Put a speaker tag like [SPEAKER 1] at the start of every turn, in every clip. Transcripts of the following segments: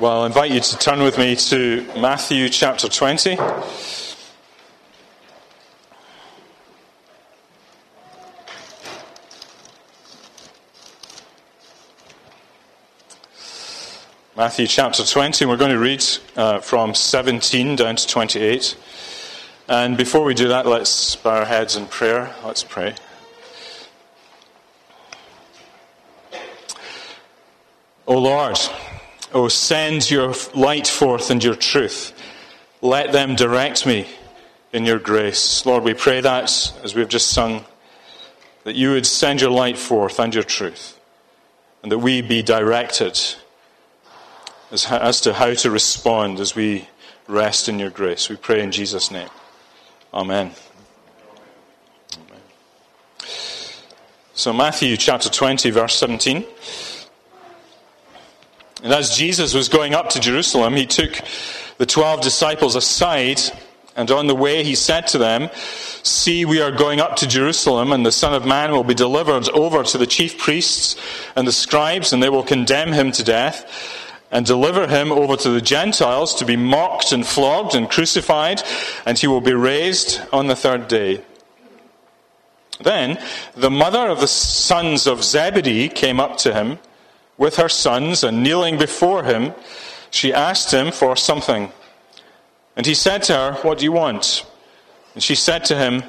[SPEAKER 1] Well, I invite you to turn with me to Matthew chapter 20. Matthew chapter 20, we're going to read uh, from 17 down to 28. And before we do that, let's bow our heads in prayer. Let's pray. O Lord, O send your light forth and your truth. Let them direct me in your grace. Lord, we pray that, as we've just sung, that you would send your light forth and your truth, and that we be directed as, as to how to respond as we rest in your grace. We pray in Jesus' name. Amen. Amen. So, Matthew chapter 20, verse 17. And as Jesus was going up to Jerusalem, he took the twelve disciples aside, and on the way he said to them, See, we are going up to Jerusalem, and the Son of Man will be delivered over to the chief priests and the scribes, and they will condemn him to death, and deliver him over to the Gentiles to be mocked and flogged and crucified, and he will be raised on the third day. Then the mother of the sons of Zebedee came up to him with her sons, and kneeling before him, she asked him for something. And he said to her, What do you want? And she said to him,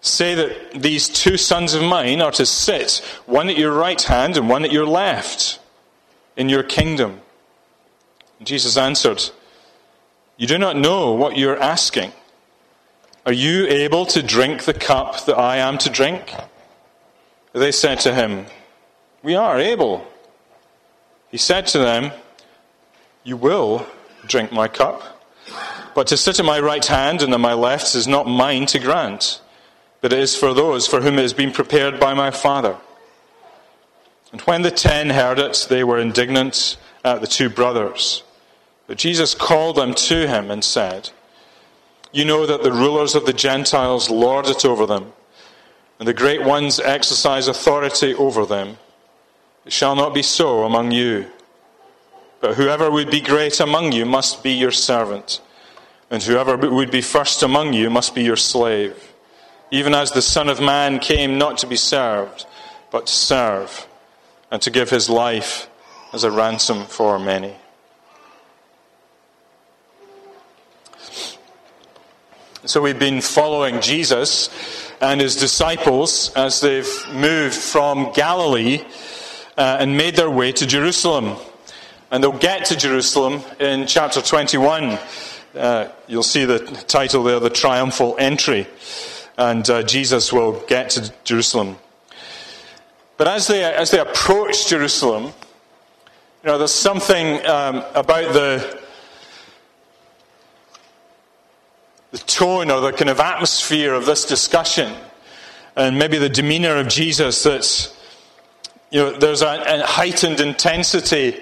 [SPEAKER 1] Say that these two sons of mine are to sit, one at your right hand and one at your left, in your kingdom. And Jesus answered, You do not know what you're asking. Are you able to drink the cup that I am to drink? They said to him, We are able. He said to them, You will drink my cup, but to sit at my right hand and at my left is not mine to grant, but it is for those for whom it has been prepared by my Father. And when the ten heard it, they were indignant at the two brothers. But Jesus called them to him and said, You know that the rulers of the Gentiles lord it over them, and the great ones exercise authority over them. It shall not be so among you. But whoever would be great among you must be your servant, and whoever would be first among you must be your slave, even as the Son of Man came not to be served, but to serve, and to give his life as a ransom for many. So we've been following Jesus and his disciples as they've moved from Galilee uh, and made their way to Jerusalem. And they'll get to Jerusalem in chapter 21. Uh, you'll see the title there, The Triumphal Entry. And uh, Jesus will get to Jerusalem. But as they, as they approach Jerusalem, you know, there's something um, about the, the tone or the kind of atmosphere of this discussion and maybe the demeanor of Jesus that's you know, there's a, a, heightened intensity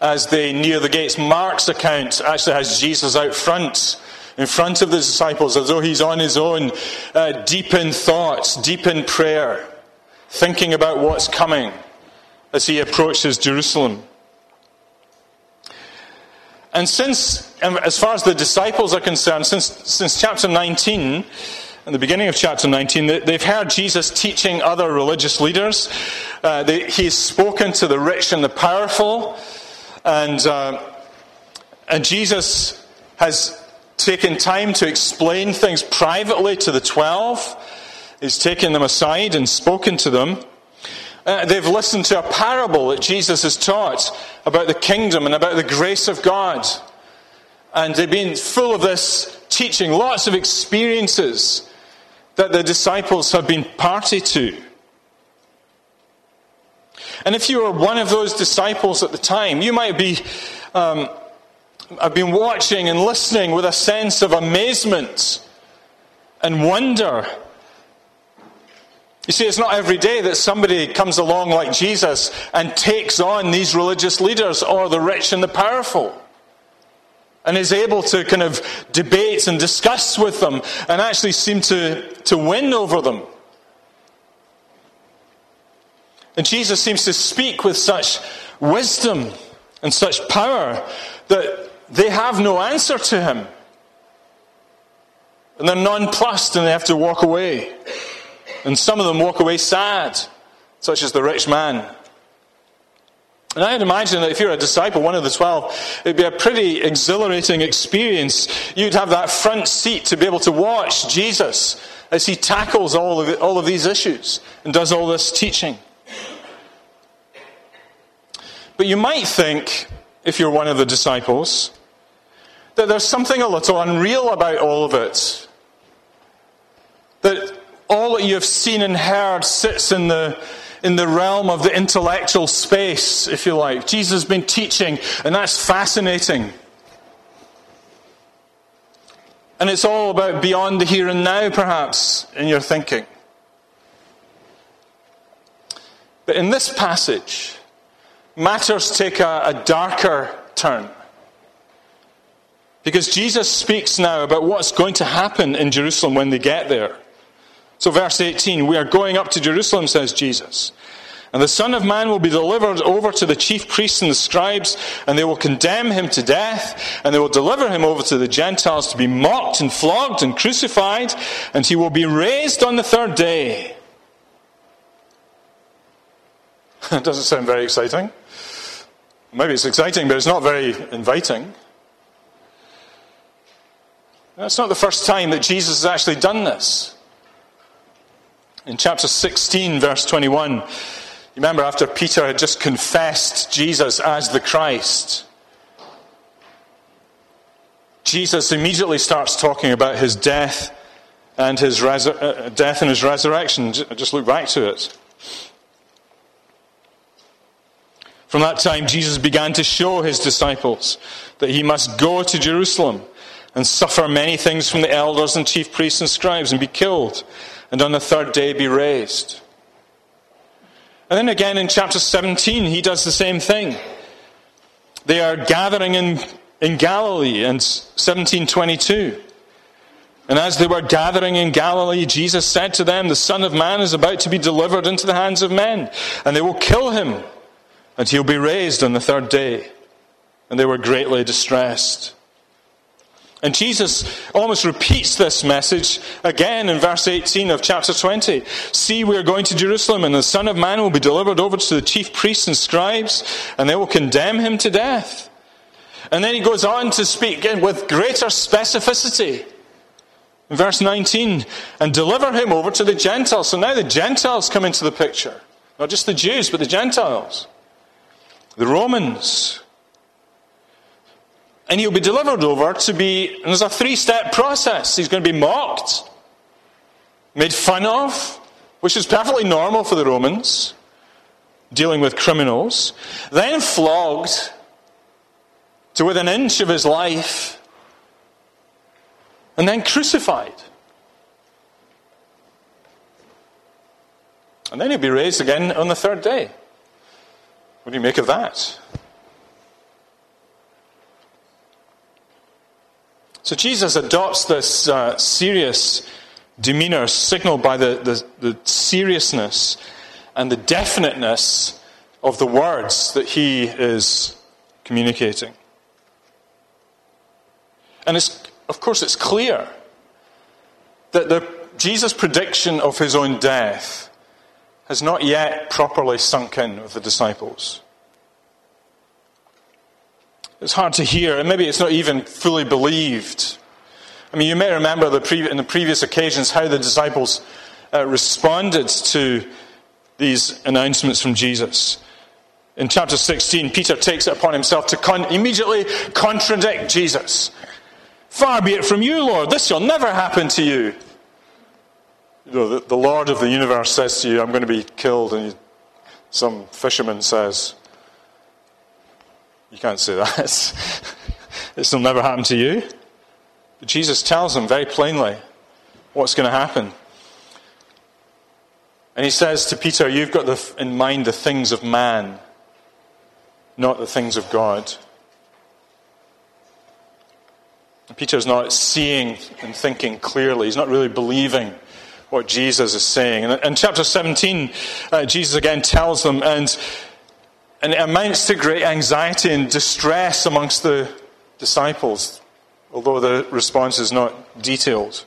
[SPEAKER 1] as they near the gates. Mark's account actually has Jesus out front, in front of the disciples, as though he's on his own, uh, deep in thoughts, deep in prayer, thinking about what's coming as he approaches Jerusalem. And since, as far as the disciples are concerned, since, since chapter 19, in the beginning of chapter 19, they've heard Jesus teaching other religious leaders. Uh, they, he's spoken to the rich and the powerful. And, uh, and Jesus has taken time to explain things privately to the twelve. He's taken them aside and spoken to them. Uh, they've listened to a parable that Jesus has taught about the kingdom and about the grace of God. And they've been full of this teaching, lots of experiences that the disciples have been party to. And if you were one of those disciples at the time, you might be um, have been watching and listening with a sense of amazement and wonder. You see, it's not every day that somebody comes along like Jesus and takes on these religious leaders or the rich and the powerful and is able to kind of debate and discuss with them and actually seem to, to win over them. And Jesus seems to speak with such wisdom and such power that they have no answer to him. And they're nonplussed and they have to walk away. And some of them walk away sad, such as the rich man. And I'd imagine that if you're a disciple, one of the twelve, it'd be a pretty exhilarating experience. You'd have that front seat to be able to watch Jesus as he tackles all of, all of these issues and does all this teaching. But you might think, if you're one of the disciples, that there's something a little unreal about all of it. That all that you have seen and heard sits in the, in the realm of the intellectual space, if you like. Jesus has been teaching, and that's fascinating. And it's all about beyond the here and now, perhaps, in your thinking. But in this passage, matters take a, a darker turn. Because Jesus speaks now about what's going to happen in Jerusalem when they get there. So, verse 18, we are going up to Jerusalem, says Jesus. And the Son of Man will be delivered over to the chief priests and the scribes, and they will condemn him to death, and they will deliver him over to the Gentiles to be mocked and flogged and crucified, and he will be raised on the third day. It doesn't sound very exciting. Maybe it's exciting, but it's not very inviting. That's not the first time that Jesus has actually done this. In chapter 16, verse 21, remember after Peter had just confessed Jesus as the Christ, Jesus immediately starts talking about his death and his uh, death and his resurrection. Just look back to it. From that time, Jesus began to show his disciples that he must go to Jerusalem and suffer many things from the elders and chief priests and scribes and be killed, and on the third day be raised. And then again in chapter 17, he does the same thing. They are gathering in, in Galilee in 1722. And as they were gathering in Galilee, Jesus said to them, The Son of Man is about to be delivered into the hands of men, and they will kill him and he'll be raised on the third day. And they were greatly distressed. And Jesus almost repeats this message again in verse 18 of chapter 20. See, we are going to Jerusalem, and the Son of Man will be delivered over to the chief priests and scribes, and they will condemn him to death. And then he goes on to speak with greater specificity. In verse 19, and deliver him over to the Gentiles. So now the Gentiles come into the picture. Not just the Jews, but the Gentiles the Romans. And he'll be delivered over to be, and there's a three step process. He's going to be mocked, made fun of, which is perfectly normal for the Romans, dealing with criminals, then flogged to within an inch of his life, and then crucified. And then he'll be raised again on the third day. What do you make of that? So Jesus adopts this uh, serious demeanor signaled by the, the, the seriousness and the definiteness of the words that he is communicating. And it's, of course, it's clear that the, Jesus' prediction of his own death has not yet properly sunk in with the disciples. It's hard to hear, and maybe it's not even fully believed. I mean, you may remember the pre- in the previous occasions how the disciples uh, responded to these announcements from Jesus. In chapter 16, Peter takes it upon himself to con- immediately contradict Jesus. Far be it from you, Lord, this shall never happen to you you know, the, the, Lord of the universe says to you, I'm going to be killed, and you, some fisherman says, You can't say that. this will never happen to you. But Jesus tells him very plainly what's going to happen. And he says to Peter, You've got the, in mind the things of man, not the things of God. And Peter's not seeing and thinking clearly. He's not really believing what Jesus is saying. And in chapter 17, uh, Jesus again tells them, and and it amounts to great anxiety and distress amongst the disciples, although the response is not detailed.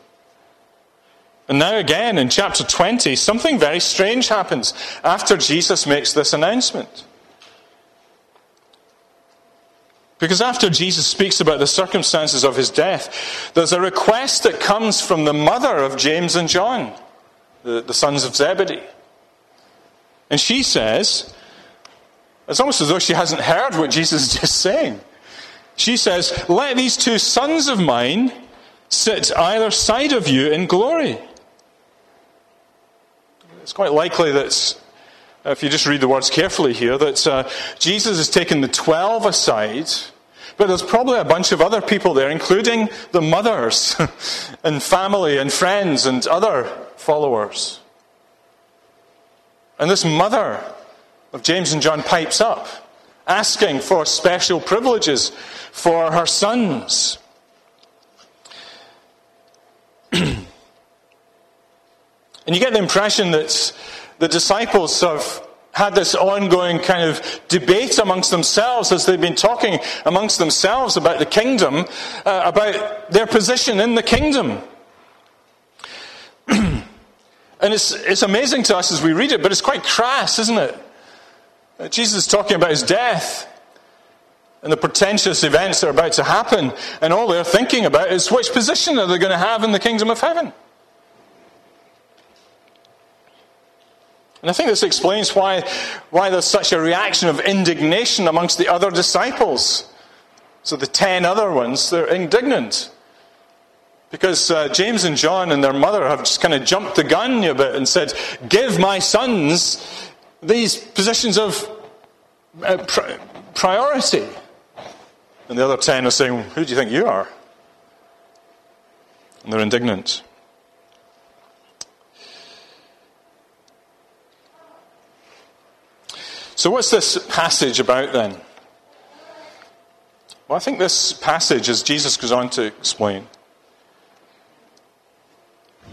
[SPEAKER 1] And now, again, in chapter 20, something very strange happens after Jesus makes this announcement. Because after Jesus speaks about the circumstances of his death, there's a request that comes from the mother of James and John, the, the sons of Zebedee. And she says, it's almost as though she hasn't heard what Jesus is just saying. She says, Let these two sons of mine sit either side of you in glory. It's quite likely that, if you just read the words carefully here, that uh, Jesus has taken the twelve aside, but there's probably a bunch of other people there, including the mothers and family and friends and other followers. And this mother of James and John pipes up, asking for special privileges for her sons. and you get the impression that the disciples have had this ongoing kind of debate amongst themselves as they've been talking amongst themselves about the kingdom, uh, about their position in the kingdom. and it's, it's amazing to us as we read it, but it's quite crass, isn't it? Jesus is talking about his death and the portentous events that are about to happen, and all they're thinking about is which position are they going to have in the kingdom of heaven? And I think this explains why, why there's such a reaction of indignation amongst the other disciples. So the ten other ones, they're indignant. Because uh, James and John and their mother have just kind of jumped the gun a bit and said, Give my sons these positions of uh, priority. And the other ten are saying, Who do you think you are? And they're indignant. So, what's this passage about then? Well, I think this passage, as Jesus goes on to explain,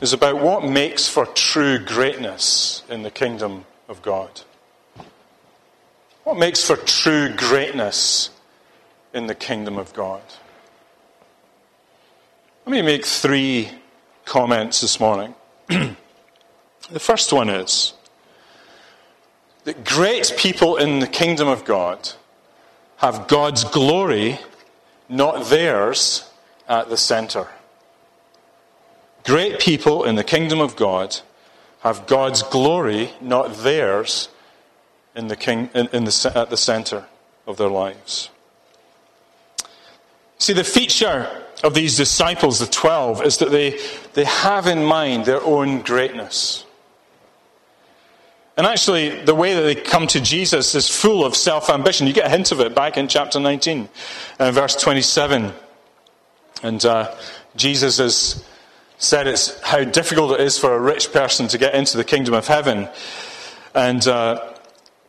[SPEAKER 1] is about what makes for true greatness in the kingdom of God. What makes for true greatness in the kingdom of God? Let me make three comments this morning. the first one is that great people in the kingdom of God have God's glory, not theirs, at the center. Great people in the kingdom of God have God's glory, not theirs, in the king, in, in the, at the center of their lives. See, the feature of these disciples, the 12, is that they, they have in mind their own greatness. And actually, the way that they come to Jesus is full of self ambition. You get a hint of it back in chapter 19, uh, verse 27. And uh, Jesus has said it's how difficult it is for a rich person to get into the kingdom of heaven. And, uh,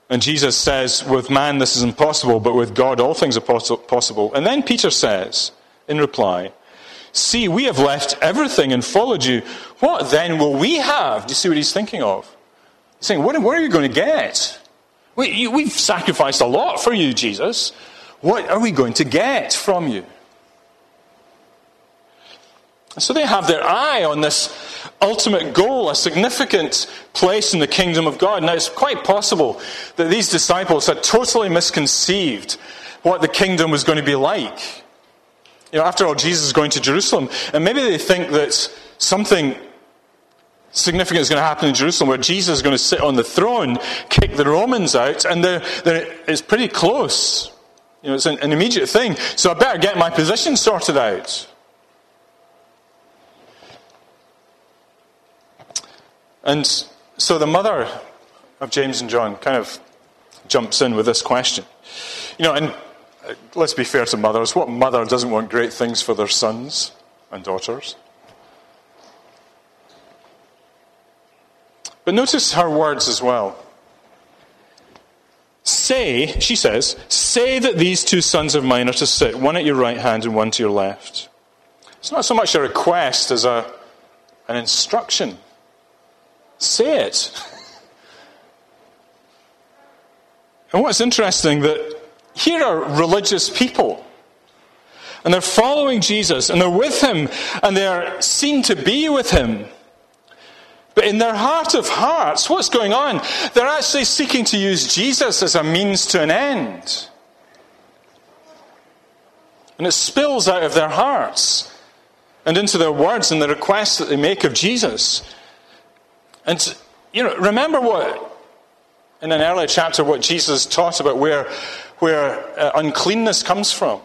[SPEAKER 1] and Jesus says, with man this is impossible, but with God all things are possible. And then Peter says, in reply, See, we have left everything and followed you. What then will we have? Do you see what he's thinking of? He's saying, What, what are you going to get? We, we've sacrificed a lot for you, Jesus. What are we going to get from you? So they have their eye on this ultimate goal, a significant place in the kingdom of God. Now, it's quite possible that these disciples had totally misconceived what the kingdom was going to be like. You know, after all, Jesus is going to Jerusalem, and maybe they think that something significant is going to happen in Jerusalem where Jesus is going to sit on the throne, kick the Romans out, and they're, they're, it's pretty close. You know, it's an, an immediate thing. So I better get my position sorted out. And so the mother of James and John kind of jumps in with this question. You know, and uh, let's be fair to mothers. What mother doesn't want great things for their sons and daughters? But notice her words as well. Say, she says, say that these two sons of mine are to sit, one at your right hand and one to your left. It's not so much a request as a, an instruction. Say it. And what's interesting that here are religious people. And they're following Jesus and they're with him and they're seen to be with him. But in their heart of hearts, what's going on? They're actually seeking to use Jesus as a means to an end. And it spills out of their hearts and into their words and the requests that they make of Jesus. And, you know, remember what, in an earlier chapter, what Jesus taught about where, where uh, uncleanness comes from.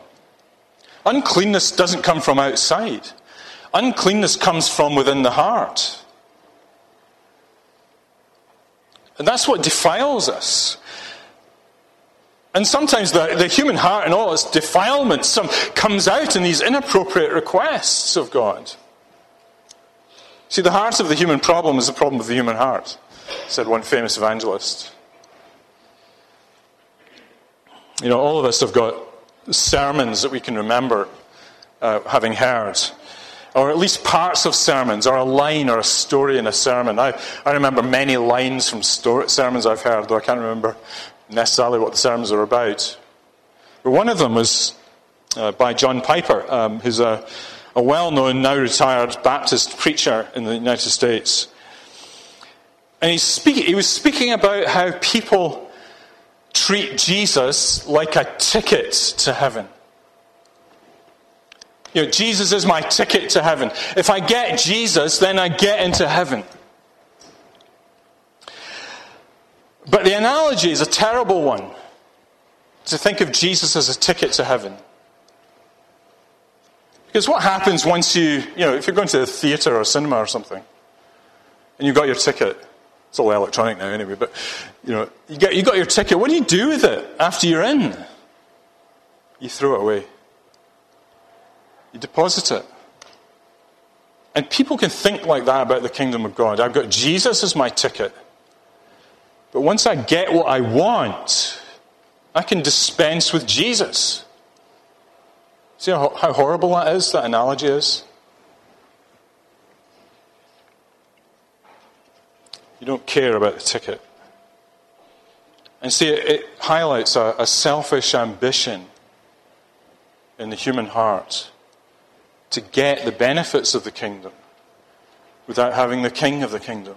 [SPEAKER 1] Uncleanness doesn't come from outside, uncleanness comes from within the heart. And that's what defiles us. And sometimes the, the human heart and all its defilement some, comes out in these inappropriate requests of God. See, the heart of the human problem is the problem of the human heart, said one famous evangelist. You know, all of us have got sermons that we can remember uh, having heard, or at least parts of sermons, or a line or a story in a sermon. I, I remember many lines from sermons I've heard, though I can't remember necessarily what the sermons are about. But one of them was uh, by John Piper, um, who's a, a well known, now retired Baptist preacher in the United States. And speak, he was speaking about how people treat Jesus like a ticket to heaven. You know, Jesus is my ticket to heaven. If I get Jesus, then I get into heaven. But the analogy is a terrible one to think of Jesus as a ticket to heaven. Because what happens once you, you know, if you're going to a theatre or cinema or something, and you've got your ticket, it's all electronic now anyway, but, you know, you, get, you got your ticket, what do you do with it after you're in? You throw it away. You deposit it. And people can think like that about the kingdom of God. I've got Jesus as my ticket. But once I get what I want, I can dispense with Jesus. See how, horrible that is, that analogy is? You don't care about the ticket. And see, it, it highlights a, a selfish ambition in the human heart to get the benefits of the kingdom without having the king of the kingdom.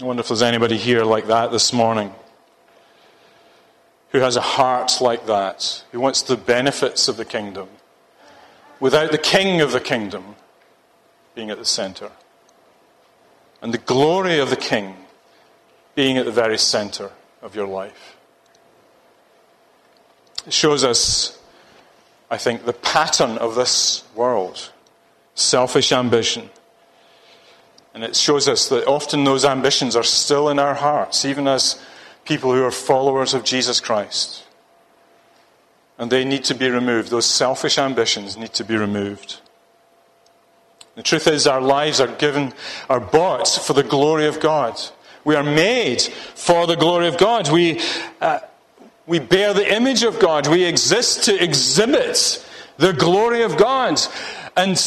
[SPEAKER 1] I wonder if there's anybody here like that this morning who has a heart like that, who wants the benefits of the kingdom without the king of the kingdom being at the center. And the glory of the king being at the very center of your life. It shows us, I think, the pattern of this world selfish ambition and it shows us that often those ambitions are still in our hearts, even as people who are followers of Jesus Christ. And they need to be removed. Those selfish ambitions need to be removed. The truth is, our lives are given, are bought for the glory of God. We are made for the glory of God. We, uh, we bear the image of God. We exist to exhibit the glory of God. And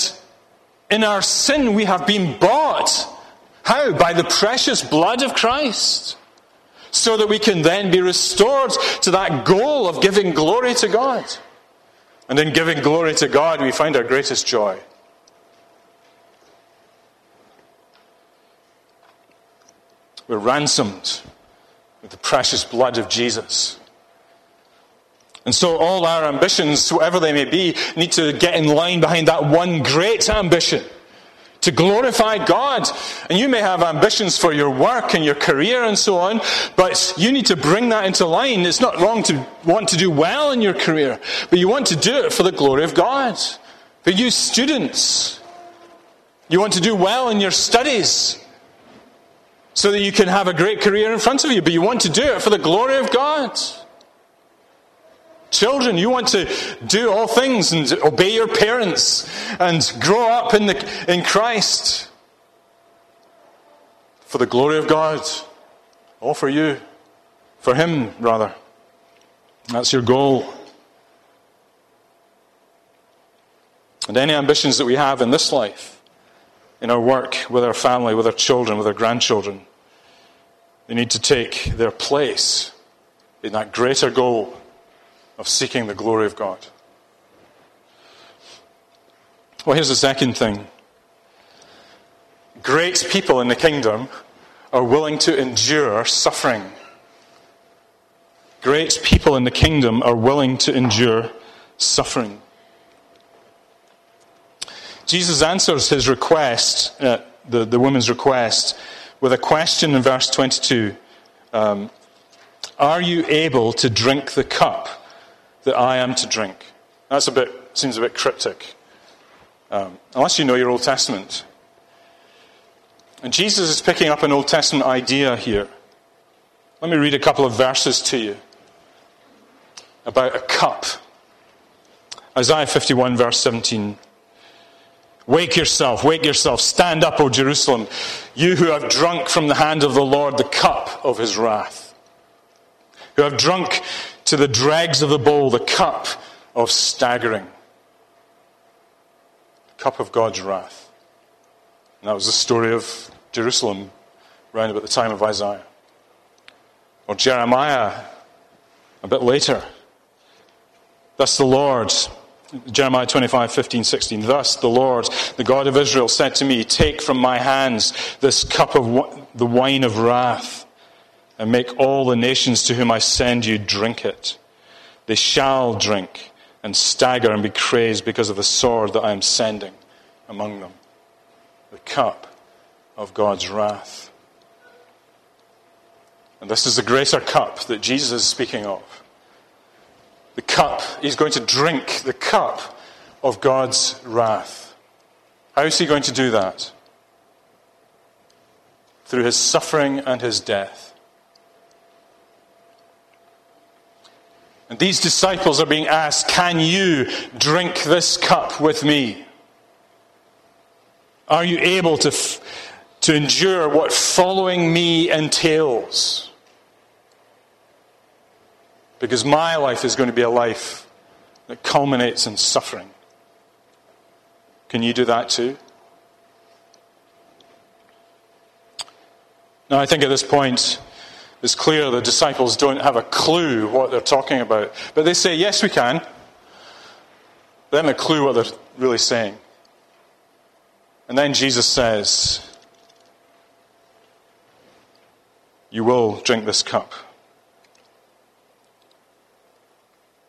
[SPEAKER 1] in our sin, we have been bought. How? By the precious blood of Christ. So that we can then be restored to that goal of giving glory to God. And in giving glory to God, we find our greatest joy. We're ransomed with the precious blood of Jesus. And so all our ambitions, whatever they may be, need to get in line behind that one great ambition to glorify God. And you may have ambitions for your work and your career and so on, but you need to bring that into line. It's not wrong to want to do well in your career, but you want to do it for the glory of God. For you students, you want to do well in your studies so that you can have a great career in front of you, but you want to do it for the glory of God. Children, you want to do all things and obey your parents and grow up in, the, in Christ for the glory of God. All for you. For Him, rather. That's your goal. And any ambitions that we have in this life, in our work, with our family, with our children, with our grandchildren, They need to take their place in that greater goal of seeking the glory of God. Well, here's the second thing great people in the kingdom are willing to endure suffering. Great people in the kingdom are willing to endure suffering. Jesus answers his request, uh, the, the woman's request, with a question in verse 22 um, Are you able to drink the cup that I am to drink? That's a bit, seems a bit cryptic. Um, unless you know your Old Testament. And Jesus is picking up an Old Testament idea here. Let me read a couple of verses to you about a cup. Isaiah 51, verse 17. Wake yourself, wake yourself, stand up, O Jerusalem, you who have drunk from the hand of the Lord the cup of his wrath, who have drunk to the dregs of the bowl the cup of staggering, the cup of God's wrath. And that was the story of Jerusalem around about the time of Isaiah. Or Jeremiah a bit later. Thus the Lord Jeremiah 25, 15, 16. Thus the Lord, the God of Israel, said to me, Take from my hands this cup of the wine of wrath, and make all the nations to whom I send you drink it. They shall drink and stagger and be crazed because of the sword that I am sending among them. The cup of God's wrath. And this is the greater cup that Jesus is speaking of the cup. He's going to drink the cup of God's wrath. How is he going to do that? Through his suffering and his death. And these disciples are being asked, Can you drink this cup with me? Are you able to, f- to endure what following me entails? Because my life is going to be a life that culminates in suffering. Can you do that too? Now, I think at this point, it's clear the disciples don't have a clue what they're talking about. But they say, yes, we can. They haven't a clue what they're really saying. And then Jesus says, You will drink this cup.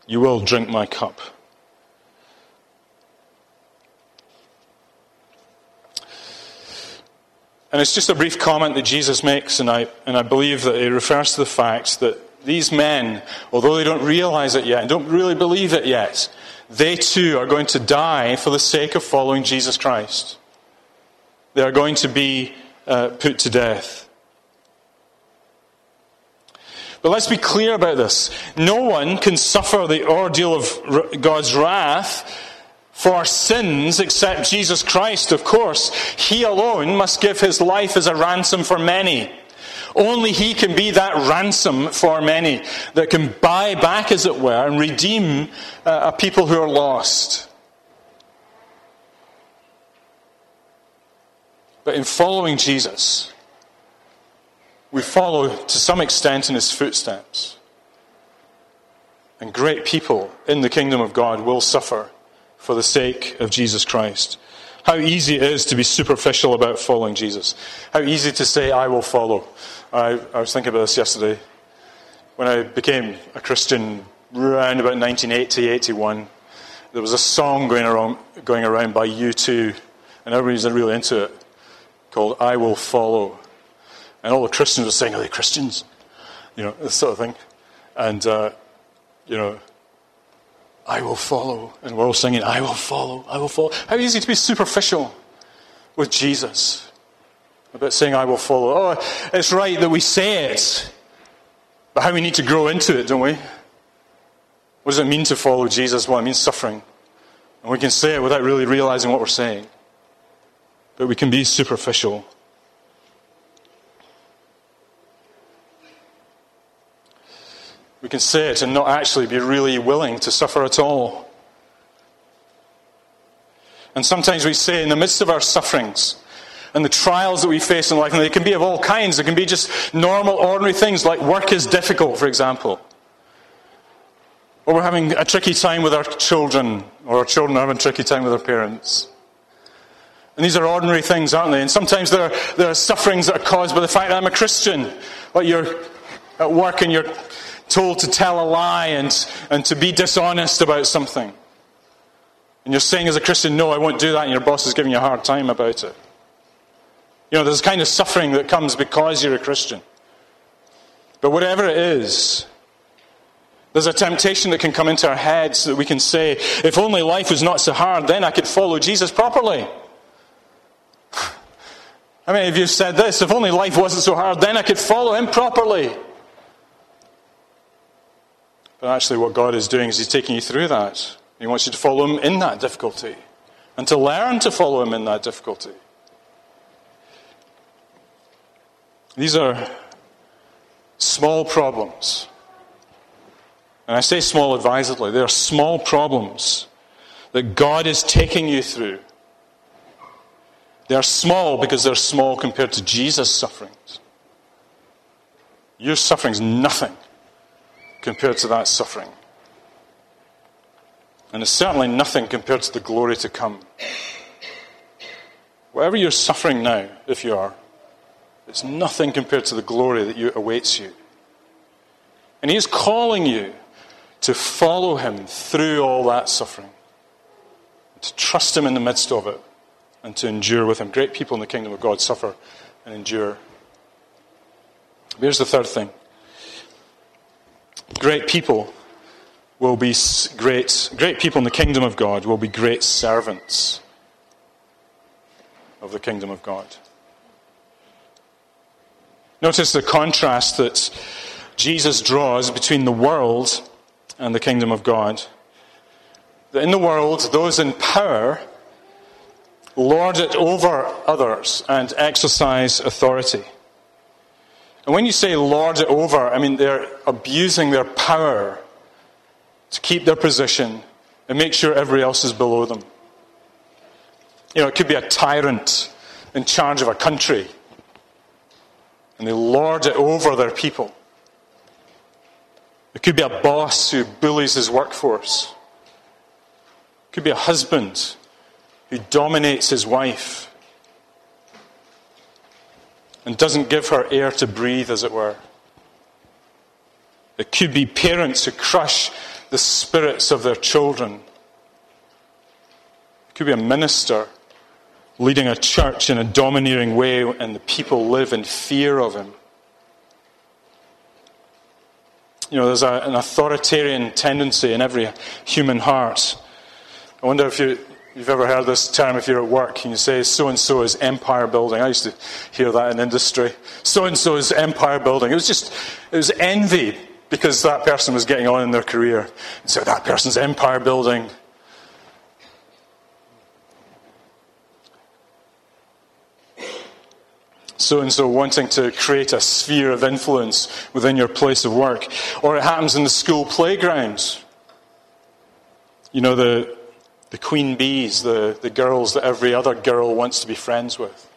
[SPEAKER 1] You will drink my cup. And it's just a brief comment that Jesus makes, and I, and I believe that it refers to the fact that these men, although they don't realize it yet and don't really believe it yet, they too are going to die for the sake of following Jesus Christ. They are going to be uh, put to death. But let's be clear about this. No one can suffer the ordeal of God's wrath for our sins except Jesus Christ, of course. He alone must give his life as a ransom for many. Only he can be that ransom for many that can buy back, as it were, and redeem uh, a people who are lost. But in following Jesus, we follow to some extent in his footsteps. And great people in the kingdom of God will suffer for the sake of Jesus Christ. How easy it is to be superficial about following Jesus. How easy to say, I will follow. I, I was thinking about this yesterday. When I became a Christian around about 1980, 81, there was a song going around, going around by U2, and everybody everybody's really into it, called I Will Follow. And all the Christians were saying, Are they Christians? You know, this sort of thing. And, uh, you know, I will follow. And we're all singing, I will follow, I will follow. How easy to be superficial with Jesus about saying, I will follow. Oh, it's right that we say it, but how we need to grow into it, don't we? What does it mean to follow Jesus? Well, it means suffering. And we can say it without really realizing what we're saying. But we can be superficial. We can say it and not actually be really willing to suffer at all. And sometimes we say, in the midst of our sufferings, and the trials that we face in life, and they can be of all kinds. They can be just normal, ordinary things like work is difficult, for example. Or we're having a tricky time with our children, or our children are having a tricky time with their parents. And these are ordinary things, aren't they? And sometimes there are, there are sufferings that are caused by the fact that I'm a Christian. Like you're at work and you're told to tell a lie and, and to be dishonest about something. And you're saying as a Christian, no, I won't do that, and your boss is giving you a hard time about it. You know, there's a kind of suffering that comes because you're a Christian. But whatever it is, there's a temptation that can come into our heads that we can say, if only life was not so hard, then I could follow Jesus properly. I mean, if you said this, if only life wasn't so hard, then I could follow him properly. But actually, what God is doing is He's taking you through that. He wants you to follow Him in that difficulty and to learn to follow Him in that difficulty. These are small problems. And I say small advisedly. They are small problems that God is taking you through. They are small because they're small compared to Jesus' sufferings. Your suffering is nothing compared to that suffering. And it's certainly nothing compared to the glory to come. Whatever you're suffering now, if you are, it's nothing compared to the glory that you, awaits you. And He is calling you to follow Him through all that suffering, to trust Him in the midst of it, and to endure with Him. Great people in the kingdom of God suffer and endure. Here's the third thing great people will be great, great people in the kingdom of God will be great servants of the kingdom of God. Notice the contrast that Jesus draws between the world and the kingdom of God. That in the world, those in power lord it over others and exercise authority. And when you say lord it over, I mean they're abusing their power to keep their position and make sure everybody else is below them. You know, it could be a tyrant in charge of a country, and they lord it over their people. It could be a boss who bullies his workforce. It could be a husband who dominates his wife and doesn't give her air to breathe, as it were. It could be parents who crush the spirits of their children. It could be a minister leading a church in a domineering way, and the people live in fear of him. You know, there's a, an authoritarian tendency in every human heart. I wonder if you, You've ever heard this term if you're at work and you say, so and so is empire building. I used to hear that in industry. So and so is empire building. It was just, it was envy because that person was getting on in their career. So that person's empire building. so and so wanting to create a sphere of influence within your place of work. Or it happens in the school playgrounds. You know, the, the queen bees, the, the girls that every other girl wants to be friends with.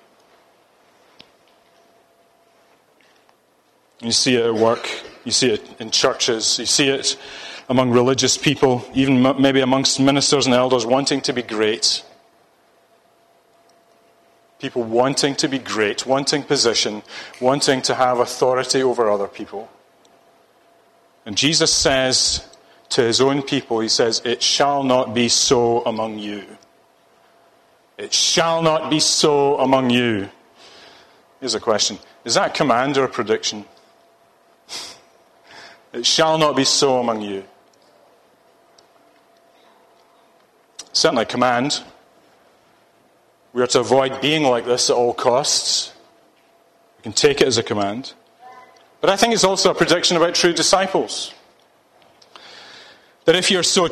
[SPEAKER 1] You see it at work, you see it in churches, you see it among religious people, even maybe amongst ministers and elders wanting to be great. People wanting to be great, wanting position, wanting to have authority over other people. And Jesus says, to his own people, he says, It shall not be so among you. It shall not be so among you. Here's a question Is that command or a prediction? it shall not be so among you. Certainly a command. We are to avoid being like this at all costs. We can take it as a command. But I think it's also a prediction about true disciples. That if you're so,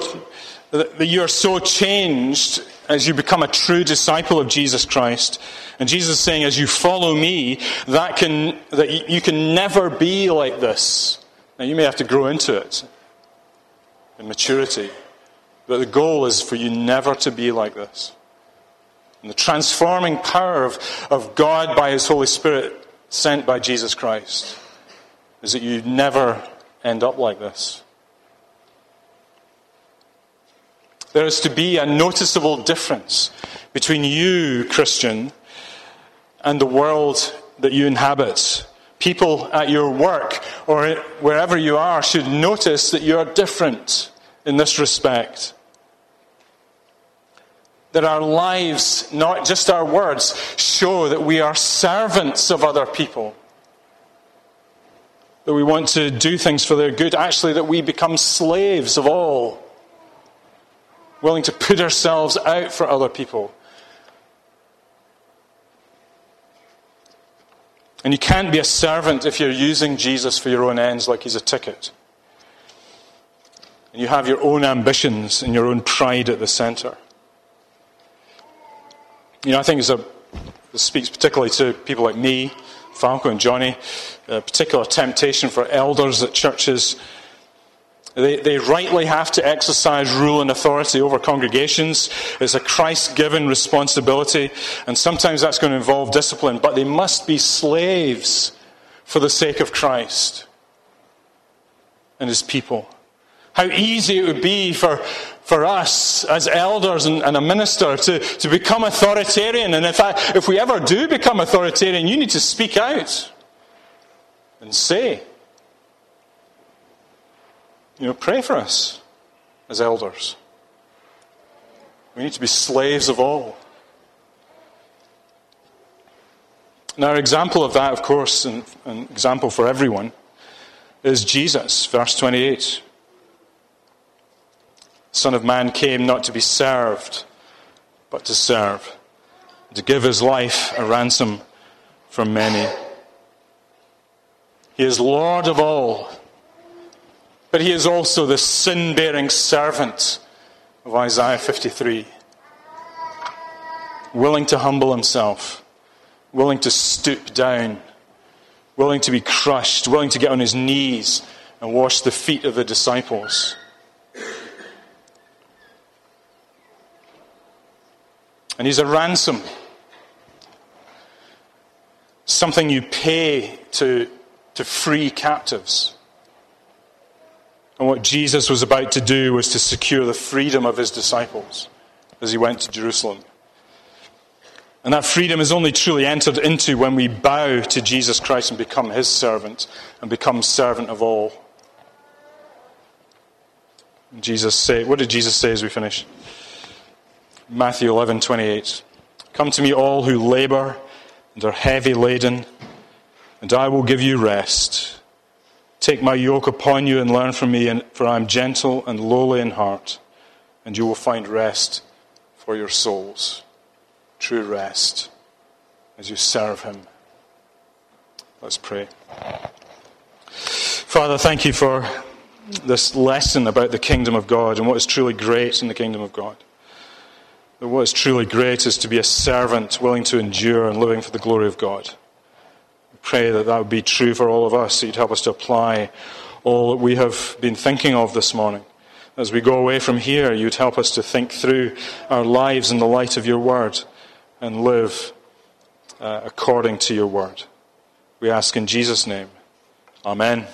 [SPEAKER 1] that you're so changed as you become a true disciple of Jesus Christ, and Jesus is saying, as you follow me, that can, that you can never be like this. Now, you may have to grow into it in maturity, but the goal is for you never to be like this. and the transforming power of, of God by His Holy Spirit sent by Jesus Christ is that you never end up like this. There is to be a noticeable difference between you, Christian, and the world that you inhabit. People at your work or wherever you are should notice that you are different in this respect that our lives, not just our words, show that we are servants of other people. That we want to do things for their good. Actually, that we become slaves of all. Willing to put ourselves out for other people. And you can't be a servant if you're using Jesus for your own ends like he's a ticket. And you have your own ambitions and your own pride at the centre. You know, I think a, this speaks particularly to people like me, Falco and Johnny, a particular temptation for elders at churches. They, they rightly have to exercise rule and authority over congregations. It's a Christ given responsibility, and sometimes that's going to involve discipline, but they must be slaves for the sake of Christ and his people. How easy it would be for, for us as elders and, and, a minister to, to become authoritarian. And if, I, if we ever do become authoritarian, you need to speak out and say, you know, pray for us as elders. We need to be slaves of all. Now, our example of that, of course, and an example for everyone, is Jesus, verse 28. Son of Man came not to be served, but to serve, to give his life a ransom for many. He is Lord of all, but he is also the sin bearing servant of Isaiah 53. Willing to humble himself, willing to stoop down, willing to be crushed, willing to get on his knees and wash the feet of the disciples. And he's a ransom. Something you pay to, to free captives. And what Jesus was about to do was to secure the freedom of his disciples as he went to Jerusalem. And that freedom is only truly entered into when we bow to Jesus Christ and become his servant and become servant of all. Jesus say, what did Jesus say as we finish? Matthew 11:28. Come to me all who labor and are heavy laden, and I will give you rest. Take my yoke upon you and learn from me, for I am gentle and lowly in heart, and you will find rest for your souls. True rest as you serve him. Let's pray. Father, thank you for this lesson about the kingdom of God and what is truly great in the kingdom of God. That what is truly great is to be a servant willing to endure and living for the glory of God. Pray that that would be true for all of us, that you'd help us to apply all that we have been thinking of this morning. As we go away from here, you'd help us to think through our lives in the light of your word and live uh, according to your word. We ask in Jesus' name. Amen.